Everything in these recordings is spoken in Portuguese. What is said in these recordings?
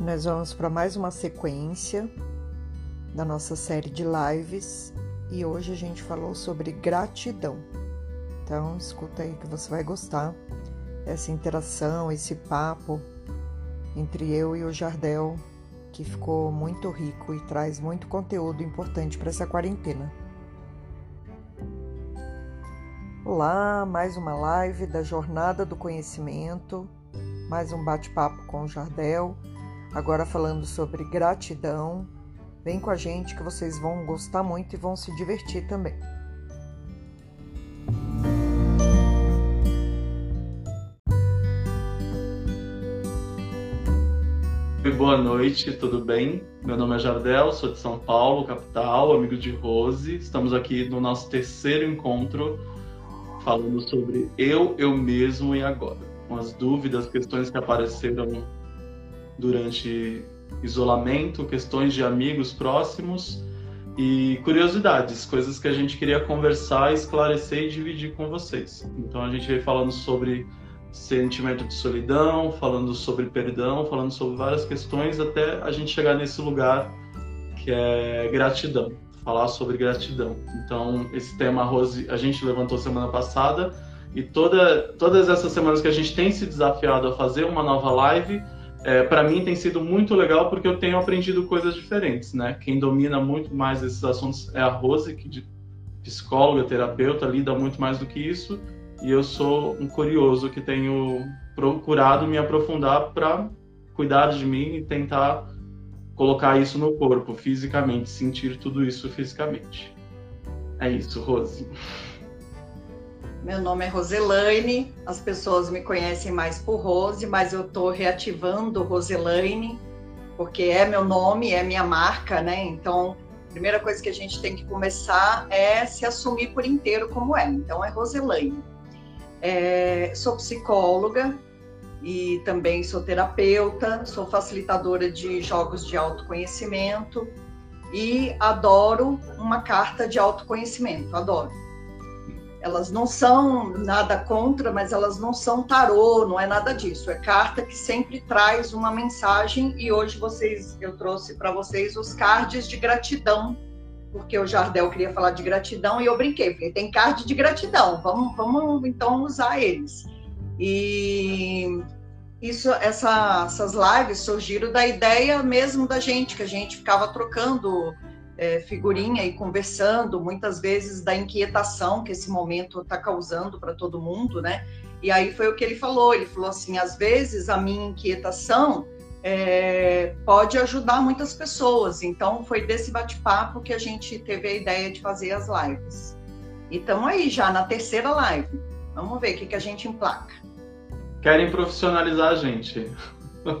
Nós vamos para mais uma sequência da nossa série de lives e hoje a gente falou sobre gratidão. Então, escuta aí que você vai gostar essa interação, esse papo entre eu e o Jardel, que ficou muito rico e traz muito conteúdo importante para essa quarentena. Olá, mais uma live da Jornada do Conhecimento, mais um bate-papo com o Jardel agora falando sobre gratidão. Vem com a gente que vocês vão gostar muito e vão se divertir também. Boa noite, tudo bem? Meu nome é Jardel, sou de São Paulo, capital, amigo de Rose. Estamos aqui no nosso terceiro encontro falando sobre eu, eu mesmo e agora. Com as dúvidas, questões que apareceram durante isolamento, questões de amigos próximos e curiosidades, coisas que a gente queria conversar, esclarecer e dividir com vocês. Então a gente veio falando sobre sentimento de solidão, falando sobre perdão, falando sobre várias questões até a gente chegar nesse lugar que é gratidão, falar sobre gratidão. Então esse tema Rose a gente levantou semana passada e toda, todas essas semanas que a gente tem se desafiado a fazer uma nova live, é, para mim tem sido muito legal porque eu tenho aprendido coisas diferentes, né? Quem domina muito mais esses assuntos é a Rose, que de psicóloga, terapeuta, lida muito mais do que isso, e eu sou um curioso que tenho procurado me aprofundar para cuidar de mim e tentar colocar isso no corpo, fisicamente, sentir tudo isso fisicamente. É isso, Rose. Meu nome é Roselaine, as pessoas me conhecem mais por Rose, mas eu estou reativando Roselaine, porque é meu nome, é minha marca, né? Então, a primeira coisa que a gente tem que começar é se assumir por inteiro como é. Então, é Roselaine. É, sou psicóloga e também sou terapeuta, sou facilitadora de jogos de autoconhecimento e adoro uma carta de autoconhecimento, adoro elas não são nada contra, mas elas não são tarô, não é nada disso. É carta que sempre traz uma mensagem e hoje vocês eu trouxe para vocês os cards de gratidão, porque o Jardel queria falar de gratidão e eu brinquei, falei, tem card de gratidão, vamos, vamos então usar eles. E isso, essa, essas lives surgiram da ideia mesmo da gente, que a gente ficava trocando é, figurinha e conversando, muitas vezes da inquietação que esse momento está causando para todo mundo, né? E aí foi o que ele falou. Ele falou assim: às vezes a minha inquietação é, pode ajudar muitas pessoas. Então foi desse bate-papo que a gente teve a ideia de fazer as lives. E estamos aí já na terceira live. Vamos ver o que, que a gente emplaca. Querem profissionalizar a gente.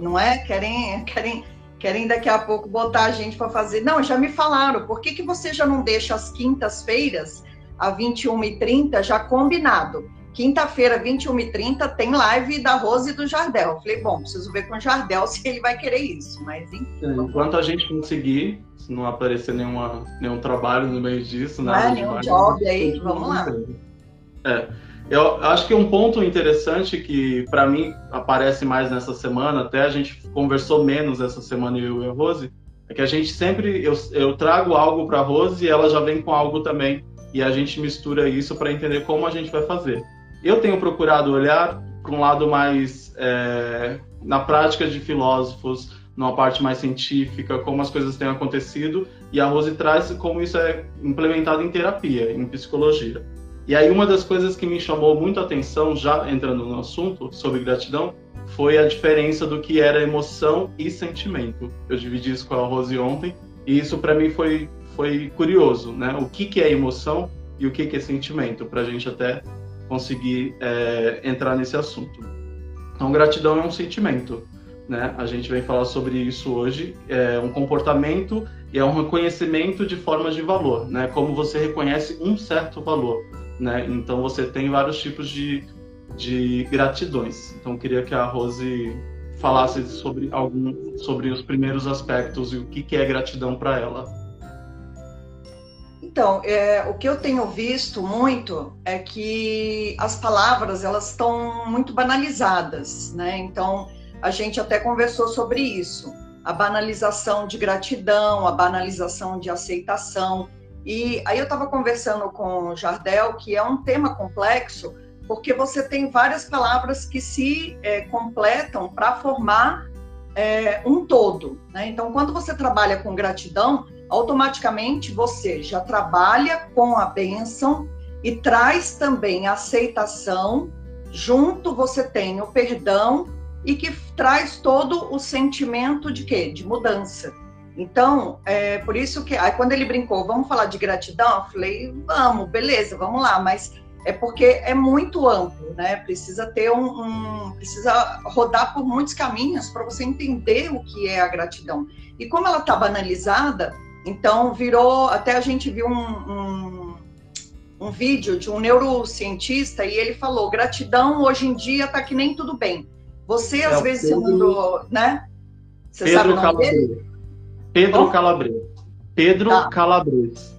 Não é? Querem, querem querem daqui a pouco botar a gente para fazer. Não, já me falaram, por que, que você já não deixa as quintas-feiras, a 21h30, já combinado? Quinta-feira, 21h30, tem live da Rose e do Jardel. falei, bom, preciso ver com o Jardel se ele vai querer isso, mas enfim. É, enquanto a gente conseguir, se não aparecer nenhuma, nenhum trabalho no meio disso, não é, nenhum job aí, vamos lá. É. Eu acho que um ponto interessante que para mim aparece mais nessa semana, até a gente conversou menos essa semana eu e a Rose, é que a gente sempre eu, eu trago algo para a Rose e ela já vem com algo também e a gente mistura isso para entender como a gente vai fazer. Eu tenho procurado olhar para um lado mais é, na prática de filósofos, numa parte mais científica, como as coisas têm acontecido, e a Rose traz como isso é implementado em terapia, em psicologia. E aí uma das coisas que me chamou muito a atenção, já entrando no assunto sobre gratidão, foi a diferença do que era emoção e sentimento. Eu dividi isso com a Rose ontem e isso para mim foi foi curioso, né? O que que é emoção e o que que é sentimento, para a gente até conseguir é, entrar nesse assunto. Então, gratidão é um sentimento, né? A gente vem falar sobre isso hoje. É um comportamento e é um reconhecimento de formas de valor, né? Como você reconhece um certo valor né? Então você tem vários tipos de, de gratidões. Então queria que a Rose falasse sobre algum sobre os primeiros aspectos e o que, que é gratidão para ela. Então, é, o que eu tenho visto muito é que as palavras elas estão muito banalizadas, né? Então a gente até conversou sobre isso. a banalização de gratidão, a banalização de aceitação. E aí eu estava conversando com o Jardel, que é um tema complexo, porque você tem várias palavras que se é, completam para formar é, um todo. Né? Então, quando você trabalha com gratidão, automaticamente você já trabalha com a bênção e traz também a aceitação, junto você tem o perdão e que traz todo o sentimento de quê? De mudança. Então, é por isso que aí quando ele brincou, vamos falar de gratidão, eu falei, vamos, beleza, vamos lá, mas é porque é muito amplo, né? Precisa ter um, um precisa rodar por muitos caminhos para você entender o que é a gratidão. E como ela está banalizada, então virou, até a gente viu um, um, um vídeo de um neurocientista e ele falou, gratidão hoje em dia está que nem tudo bem. Você, é às vezes, Pedro, mandou, né? Você Pedro Calabres. Pedro oh? Calabres. Pedro tá. Calabres.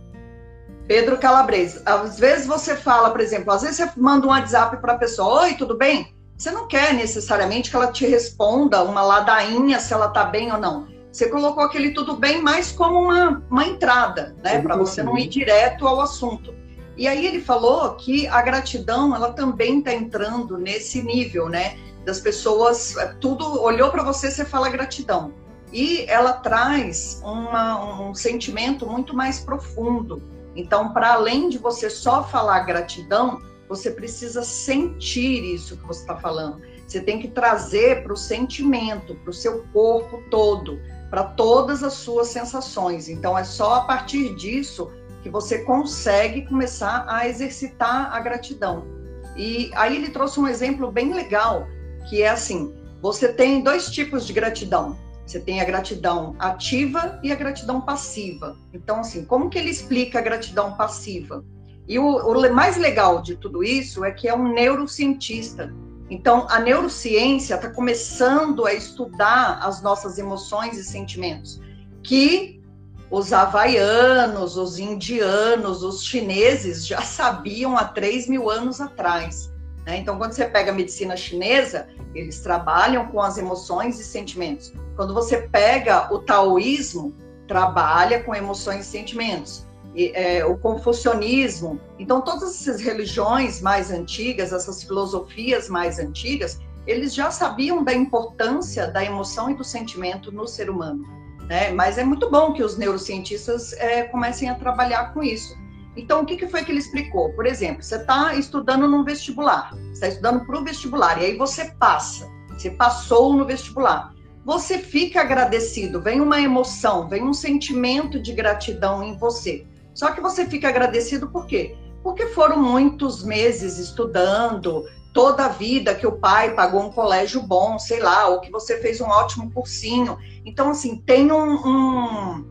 Pedro Calabres. Às vezes você fala, por exemplo, às vezes você manda um WhatsApp para a pessoa, oi, tudo bem? Você não quer necessariamente que ela te responda uma ladainha se ela tá bem ou não. Você colocou aquele tudo bem mais como uma, uma entrada, né? Para você não ir direto ao assunto. E aí ele falou que a gratidão, ela também está entrando nesse nível, né? das pessoas, é, tudo olhou para você, você fala gratidão. E ela traz uma, um sentimento muito mais profundo. Então, para além de você só falar gratidão, você precisa sentir isso que você está falando. Você tem que trazer para o sentimento, para o seu corpo todo, para todas as suas sensações. Então, é só a partir disso que você consegue começar a exercitar a gratidão. E aí ele trouxe um exemplo bem legal que é assim: você tem dois tipos de gratidão. Você tem a gratidão ativa e a gratidão passiva. Então, assim, como que ele explica a gratidão passiva? E o, o mais legal de tudo isso é que é um neurocientista. Então, a neurociência está começando a estudar as nossas emoções e sentimentos, que os havaianos, os indianos, os chineses já sabiam há 3 mil anos atrás. Né? Então, quando você pega a medicina chinesa, eles trabalham com as emoções e sentimentos. Quando você pega o taoísmo, trabalha com emoções e sentimentos. E, é, o confucionismo. Então, todas essas religiões mais antigas, essas filosofias mais antigas, eles já sabiam da importância da emoção e do sentimento no ser humano. Né? Mas é muito bom que os neurocientistas é, comecem a trabalhar com isso. Então, o que, que foi que ele explicou? Por exemplo, você está estudando num vestibular, está estudando para o vestibular, e aí você passa, você passou no vestibular. Você fica agradecido, vem uma emoção, vem um sentimento de gratidão em você. Só que você fica agradecido por quê? Porque foram muitos meses estudando, toda a vida que o pai pagou um colégio bom, sei lá, ou que você fez um ótimo cursinho. Então, assim, tem um, um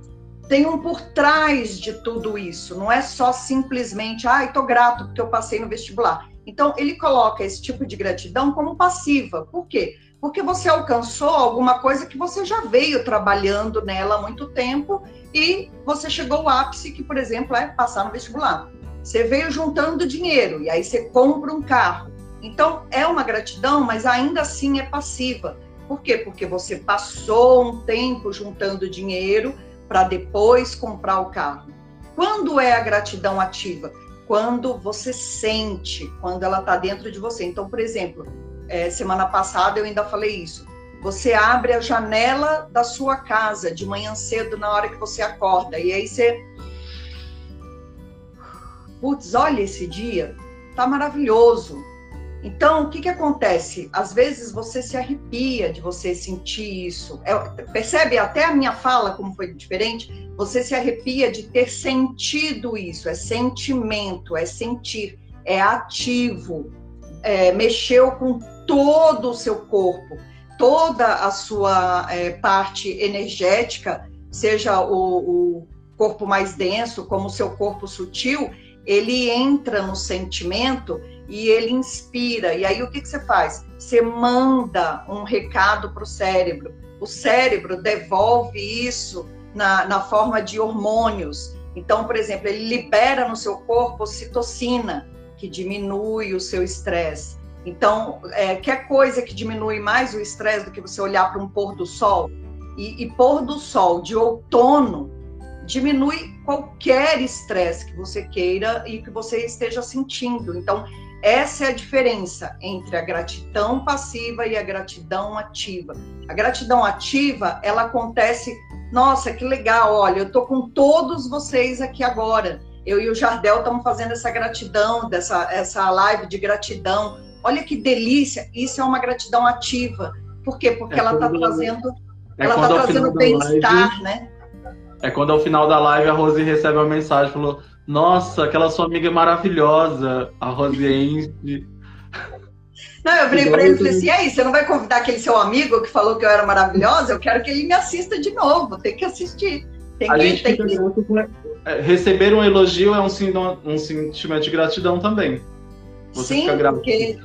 tem um por trás de tudo isso. Não é só simplesmente, ai, ah, tô grato porque eu passei no vestibular. Então, ele coloca esse tipo de gratidão como passiva. Por quê? Porque você alcançou alguma coisa que você já veio trabalhando nela há muito tempo e você chegou ao ápice, que, por exemplo, é passar no vestibular. Você veio juntando dinheiro e aí você compra um carro. Então, é uma gratidão, mas ainda assim é passiva. Por quê? Porque você passou um tempo juntando dinheiro, para depois comprar o carro. Quando é a gratidão ativa? Quando você sente, quando ela está dentro de você. Então, por exemplo, é, semana passada eu ainda falei isso. Você abre a janela da sua casa de manhã cedo, na hora que você acorda, e aí você. Putz, olha esse dia, tá maravilhoso. Então, o que, que acontece? Às vezes você se arrepia de você sentir isso. É, percebe até a minha fala como foi diferente? Você se arrepia de ter sentido isso. É sentimento, é sentir, é ativo. É, mexeu com todo o seu corpo, toda a sua é, parte energética, seja o, o corpo mais denso, como o seu corpo sutil, ele entra no sentimento e ele inspira. E aí o que, que você faz? Você manda um recado para o cérebro. O cérebro devolve isso na, na forma de hormônios. Então, por exemplo, ele libera no seu corpo citocina, que diminui o seu estresse. Então, é, quer coisa que diminui mais o estresse do que você olhar para um pôr do sol? e, e pôr do sol de outono diminui qualquer estresse que você queira e que você esteja sentindo. Então, essa é a diferença entre a gratidão passiva e a gratidão ativa. A gratidão ativa, ela acontece, nossa, que legal, olha, eu estou com todos vocês aqui agora. Eu e o Jardel estamos fazendo essa gratidão, dessa essa live de gratidão. Olha que delícia, isso é uma gratidão ativa. Por quê? Porque é ela está trazendo, é ela está trazendo bem-estar, né? É quando ao final da live a Rose recebe uma mensagem, falou, nossa, aquela sua amiga é maravilhosa, a Rosiense. Não, eu virei para ele e falei assim: e aí, você não vai convidar aquele seu amigo que falou que eu era maravilhosa? Eu quero que ele me assista de novo, tem que assistir. Tem a que, gente tem que... É, receber um elogio é um, um sentimento de gratidão também. Você Sim, porque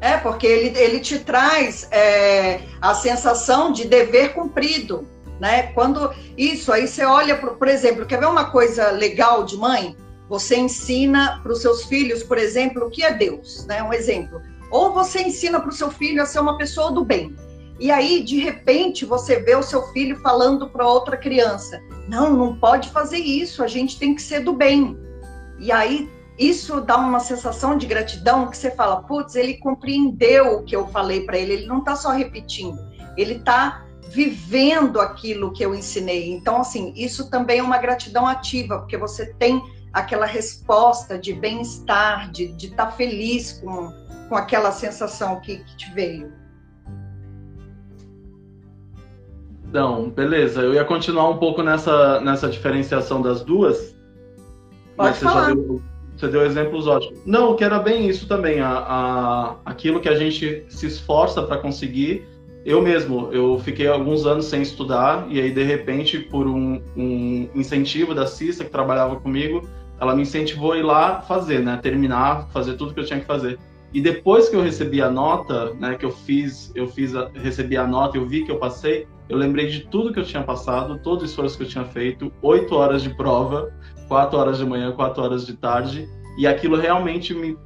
é porque ele, ele te traz é, a sensação de dever cumprido né? Quando isso aí você olha, por, por exemplo, quer ver uma coisa legal de mãe? Você ensina para os seus filhos, por exemplo, o que é Deus, né? Um exemplo. Ou você ensina para o seu filho a ser uma pessoa do bem. E aí, de repente, você vê o seu filho falando para outra criança: não, não pode fazer isso, a gente tem que ser do bem. E aí, isso dá uma sensação de gratidão que você fala: putz, ele compreendeu o que eu falei para ele, ele não está só repetindo, ele está vivendo aquilo que eu ensinei. Então, assim, isso também é uma gratidão ativa, porque você tem aquela resposta de bem-estar, de estar tá feliz com, com aquela sensação que, que te veio. Então, beleza. Eu ia continuar um pouco nessa, nessa diferenciação das duas. Pode você falar. Deu, você deu exemplos ótimos. Não, que era bem isso também. A, a, aquilo que a gente se esforça para conseguir eu mesmo, eu fiquei alguns anos sem estudar e aí de repente por um, um incentivo da Cissa que trabalhava comigo, ela me incentivou a ir lá fazer, né, terminar, fazer tudo que eu tinha que fazer. E depois que eu recebi a nota, né, que eu fiz, eu fiz, a, recebi a nota, eu vi que eu passei, eu lembrei de tudo que eu tinha passado, todo o esforço que eu tinha feito, oito horas de prova, quatro horas de manhã, quatro horas de tarde, e aquilo realmente me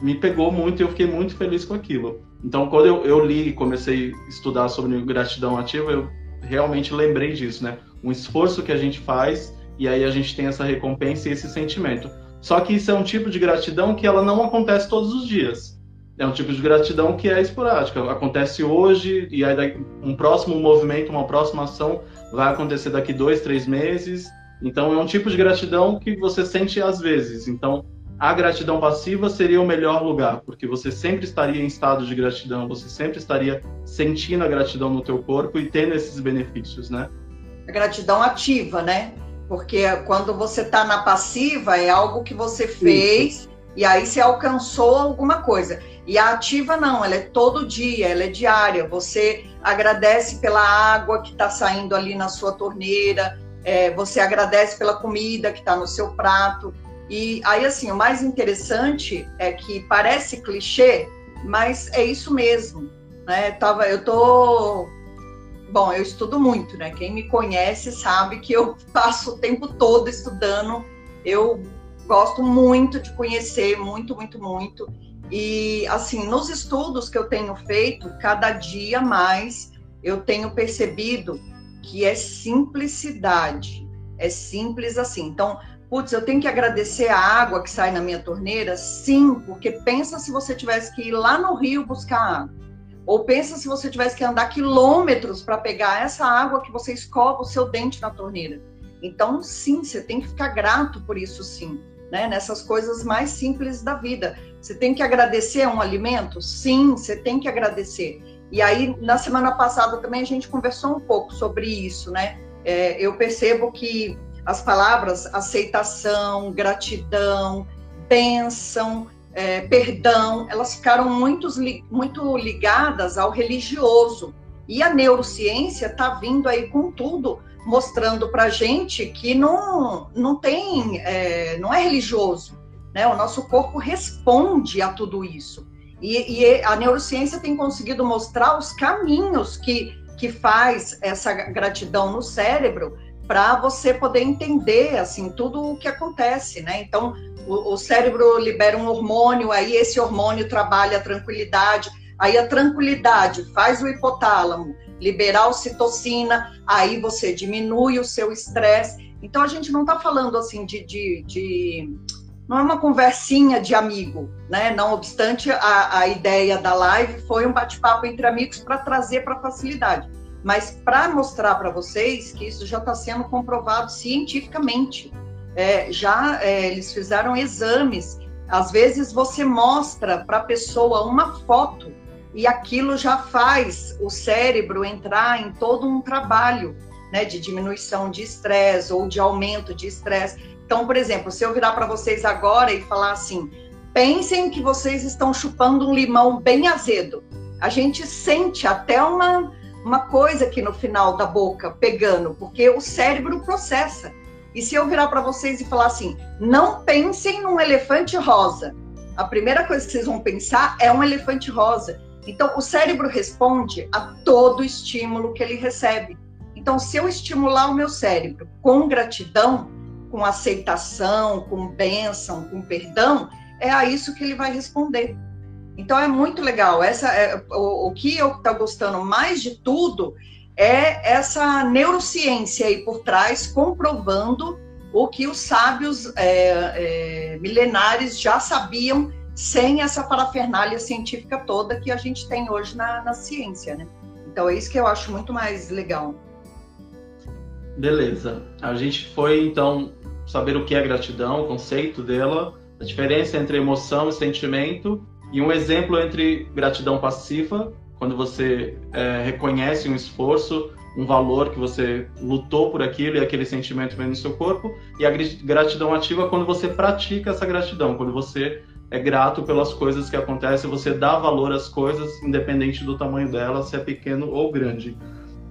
me pegou muito e eu fiquei muito feliz com aquilo. Então, quando eu, eu li e comecei a estudar sobre gratidão ativa, eu realmente lembrei disso, né? Um esforço que a gente faz e aí a gente tem essa recompensa e esse sentimento. Só que isso é um tipo de gratidão que ela não acontece todos os dias. É um tipo de gratidão que é esporádica. Acontece hoje e aí um próximo movimento, uma próxima ação vai acontecer daqui dois, três meses. Então é um tipo de gratidão que você sente às vezes. Então a gratidão passiva seria o melhor lugar, porque você sempre estaria em estado de gratidão, você sempre estaria sentindo a gratidão no teu corpo e tendo esses benefícios, né? A gratidão ativa, né? Porque quando você está na passiva é algo que você fez Isso. e aí você alcançou alguma coisa. E a ativa não, ela é todo dia, ela é diária. Você agradece pela água que está saindo ali na sua torneira, é, você agradece pela comida que está no seu prato. E aí, assim, o mais interessante é que parece clichê, mas é isso mesmo. Né? Tava, eu tô. Bom, eu estudo muito, né? Quem me conhece sabe que eu passo o tempo todo estudando. Eu gosto muito de conhecer, muito, muito, muito. E, assim, nos estudos que eu tenho feito, cada dia mais eu tenho percebido que é simplicidade. É simples assim. Então, Putz, eu tenho que agradecer a água que sai na minha torneira? Sim, porque pensa se você tivesse que ir lá no rio buscar água. Ou pensa se você tivesse que andar quilômetros para pegar essa água que você escova o seu dente na torneira. Então, sim, você tem que ficar grato por isso, sim. Né? Nessas coisas mais simples da vida. Você tem que agradecer um alimento? Sim, você tem que agradecer. E aí, na semana passada também a gente conversou um pouco sobre isso, né? É, eu percebo que as palavras aceitação, gratidão, bênção, é, perdão, elas ficaram muito, muito ligadas ao religioso. E a neurociência está vindo aí com tudo, mostrando para gente que não, não tem, é, não é religioso. Né? O nosso corpo responde a tudo isso. E, e, a neurociência tem conseguido mostrar os caminhos que, que faz essa gratidão no cérebro para você poder entender assim tudo o que acontece, né? Então o, o, cérebro libera um hormônio, aí esse hormônio trabalha a tranquilidade, aí a tranquilidade faz o hipotálamo liberar ocitocina, aí você diminui o seu estresse. Então a gente não está falando assim de, de, de, não é uma conversinha de amigo, né? Não obstante a, a ideia da live foi um bate-papo entre amigos para trazer para facilidade, mas para mostrar para vocês que isso já está sendo comprovado cientificamente. É, já é, eles fizeram exames. Às vezes você mostra para a pessoa uma foto e aquilo já faz o cérebro entrar em todo um trabalho né, de diminuição de estresse ou de aumento de estresse. Então, por exemplo, se eu virar para vocês agora e falar assim, pensem que vocês estão chupando um limão bem azedo. A gente sente até uma, uma coisa aqui no final da boca pegando, porque o cérebro processa. E se eu virar para vocês e falar assim, não pensem num elefante rosa. A primeira coisa que vocês vão pensar é um elefante rosa. Então, o cérebro responde a todo estímulo que ele recebe. Então, se eu estimular o meu cérebro com gratidão, com aceitação, com bênção, com perdão, é a isso que ele vai responder. Então, é muito legal. Essa é, o, o que eu estou gostando mais de tudo é essa neurociência aí por trás, comprovando o que os sábios é, é, milenares já sabiam sem essa parafernália científica toda que a gente tem hoje na, na ciência, né? Então é isso que eu acho muito mais legal. Beleza. A gente foi então saber o que é gratidão, o conceito dela, a diferença entre emoção e sentimento e um exemplo entre gratidão passiva, quando você é, reconhece um esforço, um valor que você lutou por aquilo e aquele sentimento vem no seu corpo, e a gratidão ativa quando você pratica essa gratidão, quando você é grato pelas coisas que acontecem, você dá valor às coisas, independente do tamanho delas, se é pequeno ou grande.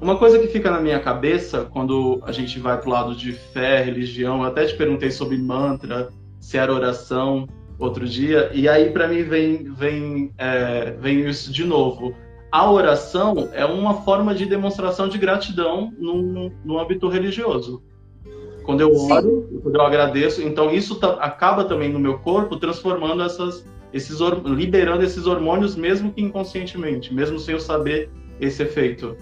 Uma coisa que fica na minha cabeça quando a gente vai para o lado de fé, religião, eu até te perguntei sobre mantra, se era oração outro dia, e aí para mim vem, vem, é, vem isso de novo. A oração é uma forma de demonstração de gratidão no, no âmbito religioso. Quando eu oro, Sim. quando eu agradeço, então isso tá, acaba também no meu corpo transformando essas, esses liberando esses hormônios mesmo que inconscientemente, mesmo sem eu saber esse efeito.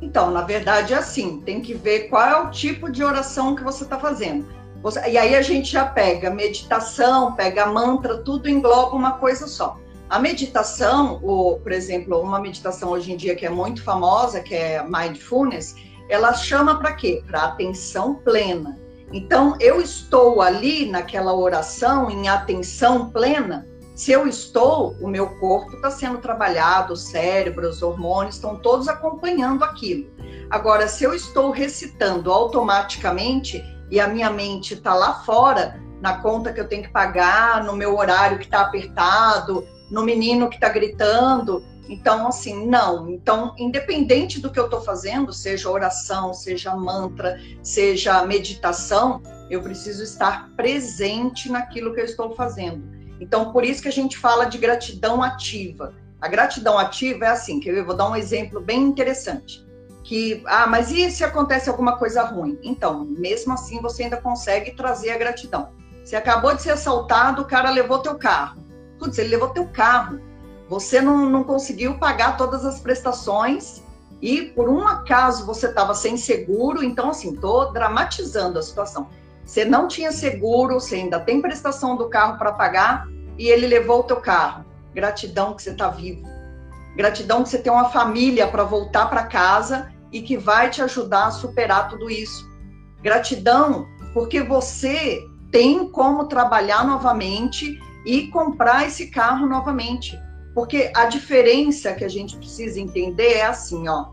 Então, na verdade, é assim, tem que ver qual é o tipo de oração que você está fazendo. Você, e aí a gente já pega meditação, pega mantra, tudo engloba uma coisa só. A meditação, ou, por exemplo, uma meditação hoje em dia que é muito famosa, que é mindfulness, ela chama para quê? Para atenção plena. Então, eu estou ali naquela oração em atenção plena. Se eu estou, o meu corpo está sendo trabalhado, o cérebro, os hormônios estão todos acompanhando aquilo. Agora, se eu estou recitando automaticamente e a minha mente está lá fora, na conta que eu tenho que pagar, no meu horário que está apertado, no menino que está gritando, então, assim, não. Então, independente do que eu estou fazendo, seja oração, seja mantra, seja meditação, eu preciso estar presente naquilo que eu estou fazendo. Então, por isso que a gente fala de gratidão ativa. A gratidão ativa é assim, que eu vou dar um exemplo bem interessante. Que, ah, mas e se acontece alguma coisa ruim? Então, mesmo assim, você ainda consegue trazer a gratidão. Você acabou de ser assaltado, o cara levou teu carro. Putz, ele levou teu carro você não, não conseguiu pagar todas as prestações e por um acaso você estava sem seguro, então assim, estou dramatizando a situação. Você não tinha seguro, você ainda tem prestação do carro para pagar e ele levou o teu carro. Gratidão que você está vivo. Gratidão que você tem uma família para voltar para casa e que vai te ajudar a superar tudo isso. Gratidão porque você tem como trabalhar novamente e comprar esse carro novamente. Porque a diferença que a gente precisa entender é assim, ó.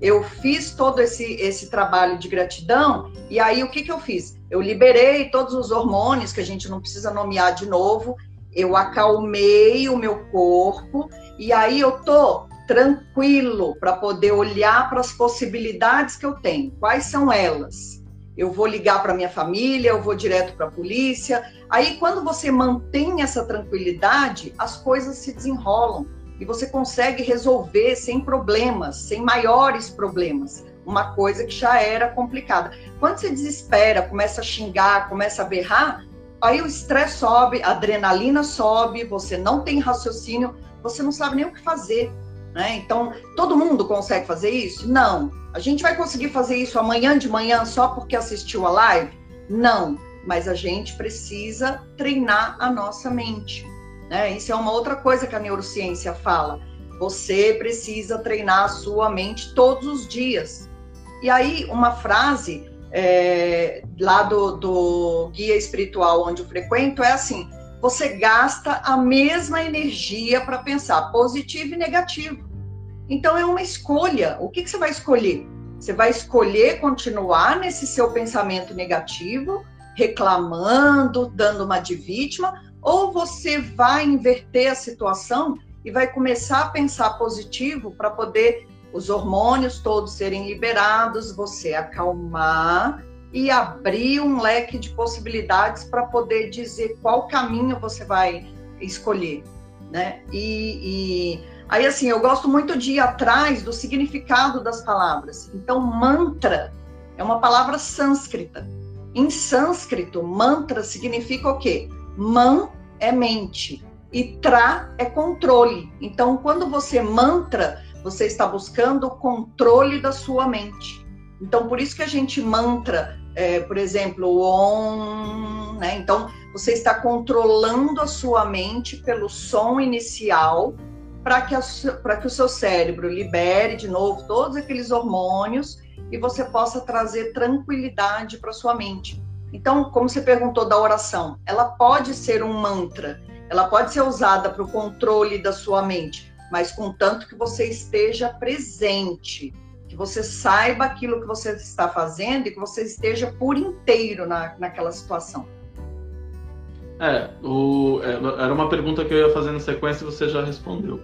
Eu fiz todo esse, esse trabalho de gratidão, e aí o que, que eu fiz? Eu liberei todos os hormônios, que a gente não precisa nomear de novo, eu acalmei o meu corpo, e aí eu tô tranquilo para poder olhar para as possibilidades que eu tenho. Quais são elas? eu vou ligar para minha família, eu vou direto para a polícia. Aí, quando você mantém essa tranquilidade, as coisas se desenrolam e você consegue resolver sem problemas, sem maiores problemas. Uma coisa que já era complicada. Quando você desespera, começa a xingar, começa a berrar, aí o estresse sobe, a adrenalina sobe, você não tem raciocínio, você não sabe nem o que fazer. Né? Então, todo mundo consegue fazer isso? Não. A gente vai conseguir fazer isso amanhã de manhã só porque assistiu a live? Não. Mas a gente precisa treinar a nossa mente. Né? Isso é uma outra coisa que a neurociência fala. Você precisa treinar a sua mente todos os dias. E aí, uma frase é, lá do, do guia espiritual onde eu frequento é assim: você gasta a mesma energia para pensar positivo e negativo. Então é uma escolha. O que, que você vai escolher? Você vai escolher continuar nesse seu pensamento negativo, reclamando, dando uma de vítima, ou você vai inverter a situação e vai começar a pensar positivo para poder os hormônios todos serem liberados, você acalmar e abrir um leque de possibilidades para poder dizer qual caminho você vai escolher, né? E, e, aí assim, eu gosto muito de ir atrás do significado das palavras. Então, mantra é uma palavra sânscrita. Em sânscrito, mantra significa o quê? Man é mente e tra é controle. Então, quando você mantra, você está buscando o controle da sua mente. Então, por isso que a gente mantra, é, por exemplo, o OM, né? Então, você está controlando a sua mente pelo som inicial para que, que o seu cérebro libere de novo todos aqueles hormônios e você possa trazer tranquilidade para sua mente. Então, como você perguntou da oração, ela pode ser um mantra, ela pode ser usada para o controle da sua mente, mas contanto que você esteja presente, que você saiba aquilo que você está fazendo e que você esteja por inteiro na, naquela situação. É, o, é, era uma pergunta que eu ia fazer na sequência e você já respondeu.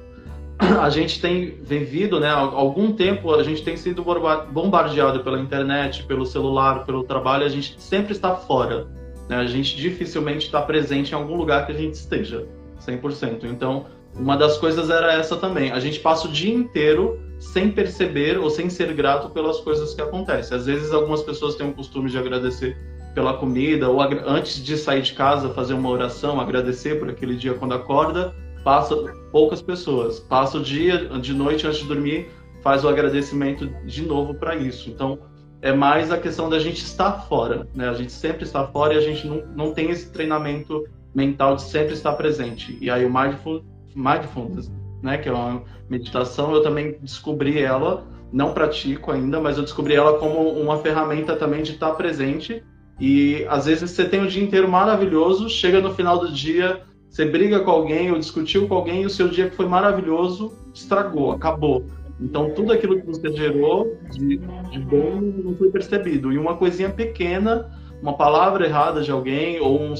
A gente tem vivido, né, algum tempo, a gente tem sido bombardeado pela internet, pelo celular, pelo trabalho, a gente sempre está fora. Né? A gente dificilmente está presente em algum lugar que a gente esteja, 100%. Então, uma das coisas era essa também. A gente passa o dia inteiro sem perceber ou sem ser grato pelas coisas que acontecem. Às vezes algumas pessoas têm o costume de agradecer pela comida ou antes de sair de casa fazer uma oração, agradecer por aquele dia quando acorda. Passa poucas pessoas. Passa o dia de noite antes de dormir, faz o agradecimento de novo para isso. Então é mais a questão da gente estar fora, né? A gente sempre está fora e a gente não, não tem esse treinamento mental de sempre estar presente. E aí o mindful mindfulness, né, que é uma meditação, eu também descobri ela, não pratico ainda, mas eu descobri ela como uma ferramenta também de estar presente. E às vezes você tem o dia inteiro maravilhoso, chega no final do dia, você briga com alguém ou discutiu com alguém e o seu dia que foi maravilhoso estragou, acabou. Então tudo aquilo que você gerou de, de bom não foi percebido. E uma coisinha pequena, uma palavra errada de alguém ou um,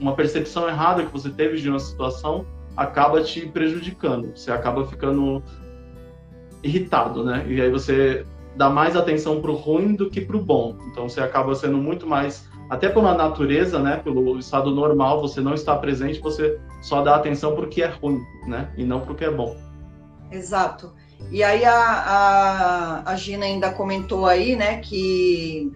uma percepção errada que você teve de uma situação acaba te prejudicando. Você acaba ficando irritado, né? E aí você dá mais atenção para o ruim do que para o bom. Então você acaba sendo muito mais, até pela natureza, né? Pelo estado normal, você não está presente, você só dá atenção para o que é ruim, né? E não para o que é bom. Exato. E aí a, a, a Gina ainda comentou aí, né, que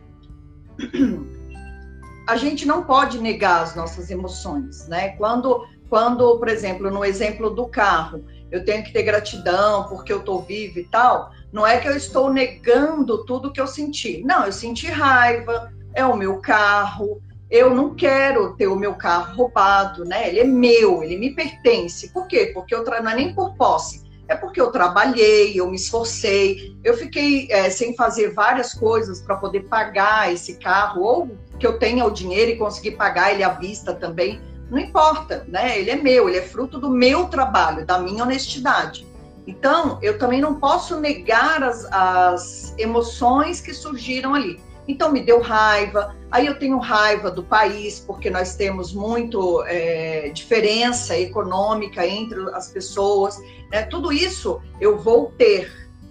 a gente não pode negar as nossas emoções, né? Quando quando, por exemplo, no exemplo do carro, eu tenho que ter gratidão porque eu estou vivo e tal, não é que eu estou negando tudo que eu senti. Não, eu senti raiva, é o meu carro, eu não quero ter o meu carro roubado, né? Ele é meu, ele me pertence. Por quê? Porque eu não é nem por posse, é porque eu trabalhei, eu me esforcei, eu fiquei é, sem fazer várias coisas para poder pagar esse carro, ou que eu tenha o dinheiro e conseguir pagar ele à vista também. Não importa, né? Ele é meu, ele é fruto do meu trabalho, da minha honestidade. Então, eu também não posso negar as, as emoções que surgiram ali. Então, me deu raiva, aí eu tenho raiva do país, porque nós temos muito é, diferença econômica entre as pessoas. Né? Tudo isso eu vou ter,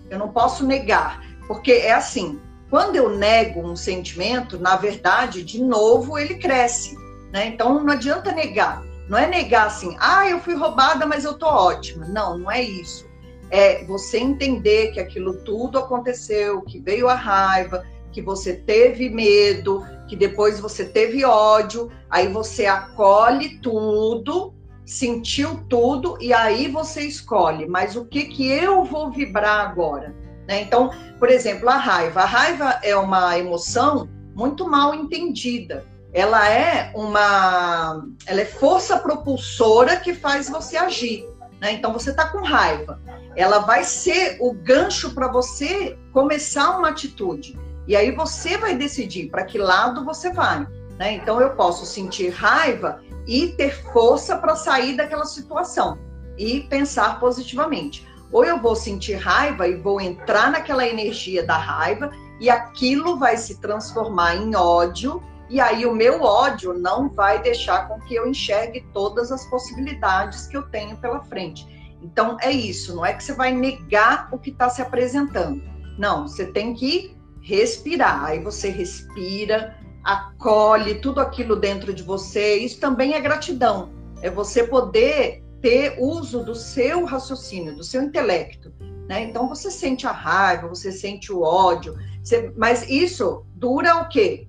eu não posso negar, porque é assim: quando eu nego um sentimento, na verdade, de novo, ele cresce. Né? Então não adianta negar. Não é negar assim, ah, eu fui roubada, mas eu tô ótima. Não, não é isso. É você entender que aquilo tudo aconteceu, que veio a raiva, que você teve medo, que depois você teve ódio, aí você acolhe tudo sentiu tudo e aí você escolhe, mas o que que eu vou vibrar agora? Né? Então, por exemplo, a raiva. A raiva é uma emoção muito mal entendida. Ela é uma, ela é força propulsora que faz você agir. Né? Então, você está com raiva. Ela vai ser o gancho para você começar uma atitude. E aí você vai decidir para que lado você vai. Né? Então, eu posso sentir raiva e ter força para sair daquela situação e pensar positivamente. Ou eu vou sentir raiva e vou entrar naquela energia da raiva e aquilo vai se transformar em ódio e aí o meu ódio não vai deixar com que eu enxergue todas as possibilidades que eu tenho pela frente. Então é isso, não é que você vai negar o que está se apresentando. Não, você tem que respirar. Aí você respira, acolhe tudo aquilo dentro de você. Isso também é gratidão. É você poder ter uso do seu raciocínio, do seu intelecto. Né? Então você sente a raiva, você sente o ódio, você... mas isso dura o quê?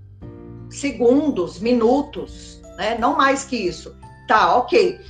Segundos, minutos, né? não mais que isso. Tá, ok.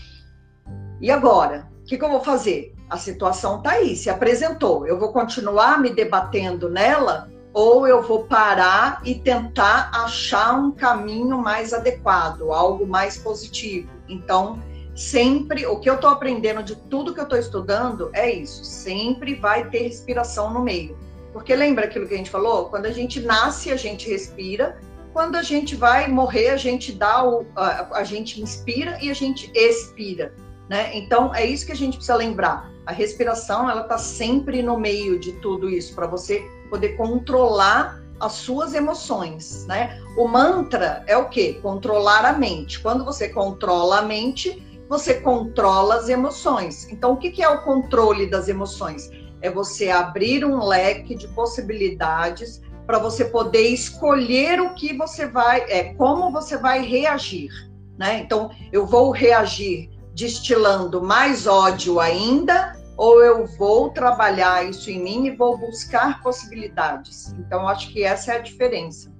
E agora? O que, que eu vou fazer? A situação tá aí, se apresentou. Eu vou continuar me debatendo nela ou eu vou parar e tentar achar um caminho mais adequado, algo mais positivo. Então, sempre o que eu estou aprendendo de tudo que eu estou estudando é isso, sempre vai ter respiração no meio. Porque lembra aquilo que a gente falou? Quando a gente nasce, a gente respira. Quando a gente vai morrer, a gente dá o, a, a gente inspira e a gente expira, né? Então é isso que a gente precisa lembrar. A respiração, ela está sempre no meio de tudo isso para você poder controlar as suas emoções, né? O mantra é o quê? Controlar a mente. Quando você controla a mente, você controla as emoções. Então, o que é o controle das emoções? É você abrir um leque de possibilidades para você poder escolher o que você vai, é como você vai reagir, né? Então, eu vou reagir destilando mais ódio ainda, ou eu vou trabalhar isso em mim e vou buscar possibilidades. Então, acho que essa é a diferença.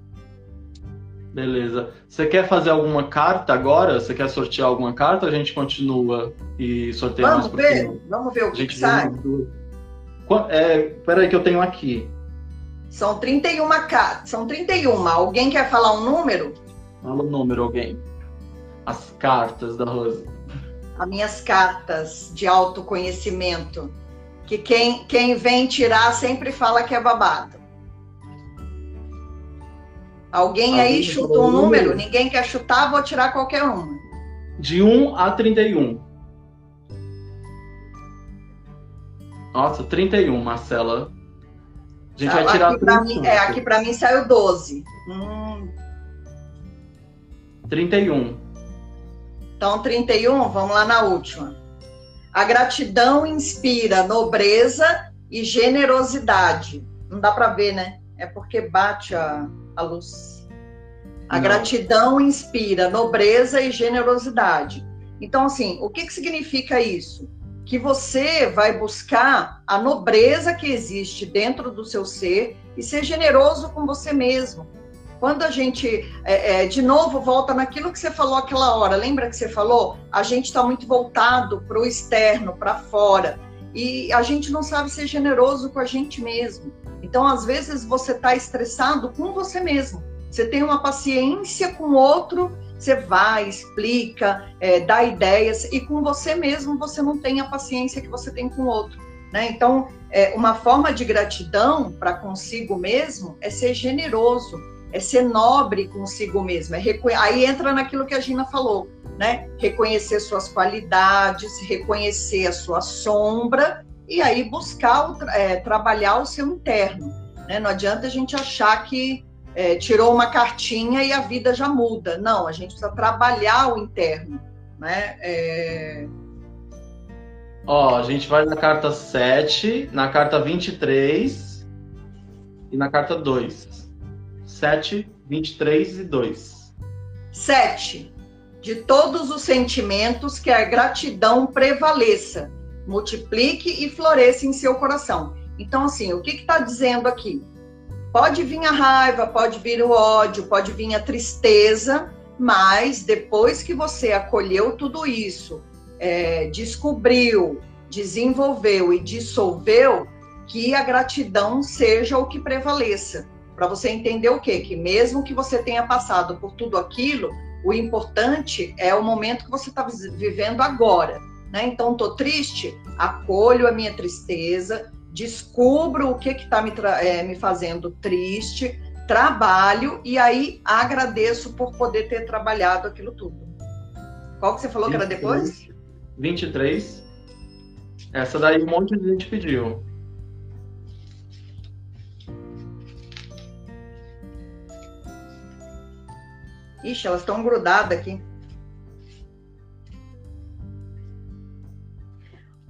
Beleza. Você quer fazer alguma carta agora? Você quer sortear alguma carta? A gente continua e sorteia Vamos ver, vamos ver o que, que sai. É, peraí que eu tenho aqui. São 31 cartas. São 31. Alguém quer falar um número? Fala o número, alguém. As cartas da Rosa. As minhas cartas de autoconhecimento. Que quem, quem vem tirar sempre fala que é babado. Alguém aí chuta um número? Ninguém quer chutar, vou tirar qualquer um. De 1 a 31. Nossa, 31, Marcela. A gente vai tirar aqui pra mim, É, aqui para mim saiu 12. Hum. 31. Então, 31, vamos lá na última. A gratidão inspira nobreza e generosidade. Não dá para ver, né? É porque bate a, a luz. A Não. gratidão inspira nobreza e generosidade. Então, assim, o que, que significa isso? Que você vai buscar a nobreza que existe dentro do seu ser e ser generoso com você mesmo. Quando a gente, é, é, de novo, volta naquilo que você falou aquela hora, lembra que você falou? A gente está muito voltado para o externo, para fora, e a gente não sabe ser generoso com a gente mesmo. Então, às vezes, você está estressado com você mesmo. Você tem uma paciência com o outro, você vai, explica, é, dá ideias, e com você mesmo você não tem a paciência que você tem com o outro. Né? Então, é, uma forma de gratidão para consigo mesmo é ser generoso, é ser nobre consigo mesmo. É Aí entra naquilo que a Gina falou, né? Reconhecer suas qualidades, reconhecer a sua sombra e aí buscar é, trabalhar o seu interno. Né? Não adianta a gente achar que é, tirou uma cartinha e a vida já muda. Não, a gente precisa trabalhar o interno. Né? É... Ó, a gente vai na carta 7, na carta 23 e na carta 2. 7, 23 e 2. 7. De todos os sentimentos que a gratidão prevaleça multiplique e floresça em seu coração. Então, assim, o que está dizendo aqui? Pode vir a raiva, pode vir o ódio, pode vir a tristeza, mas depois que você acolheu tudo isso, é, descobriu, desenvolveu e dissolveu, que a gratidão seja o que prevaleça. Para você entender o quê? Que mesmo que você tenha passado por tudo aquilo, o importante é o momento que você está vivendo agora. Né? Então, estou triste, acolho a minha tristeza, descubro o que está me, é, me fazendo triste, trabalho e aí agradeço por poder ter trabalhado aquilo tudo. Qual que você falou 23, que era depois? 23. Essa daí um monte de gente pediu. Ixi, elas estão grudadas aqui.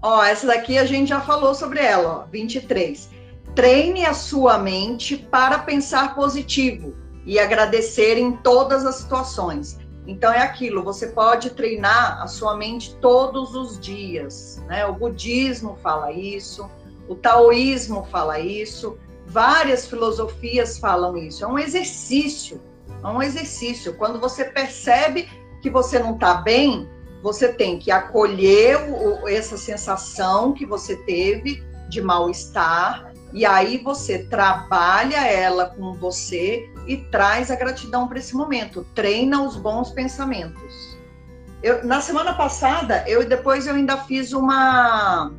Ó, essa daqui a gente já falou sobre ela, ó, 23. Treine a sua mente para pensar positivo e agradecer em todas as situações. Então é aquilo, você pode treinar a sua mente todos os dias, né? O budismo fala isso, o taoísmo fala isso, várias filosofias falam isso. É um exercício, é um exercício. Quando você percebe que você não está bem, você tem que acolher o, essa sensação que você teve de mal-estar e aí você trabalha ela com você e traz a gratidão para esse momento, treina os bons pensamentos. Eu, na semana passada, eu depois eu ainda fiz uma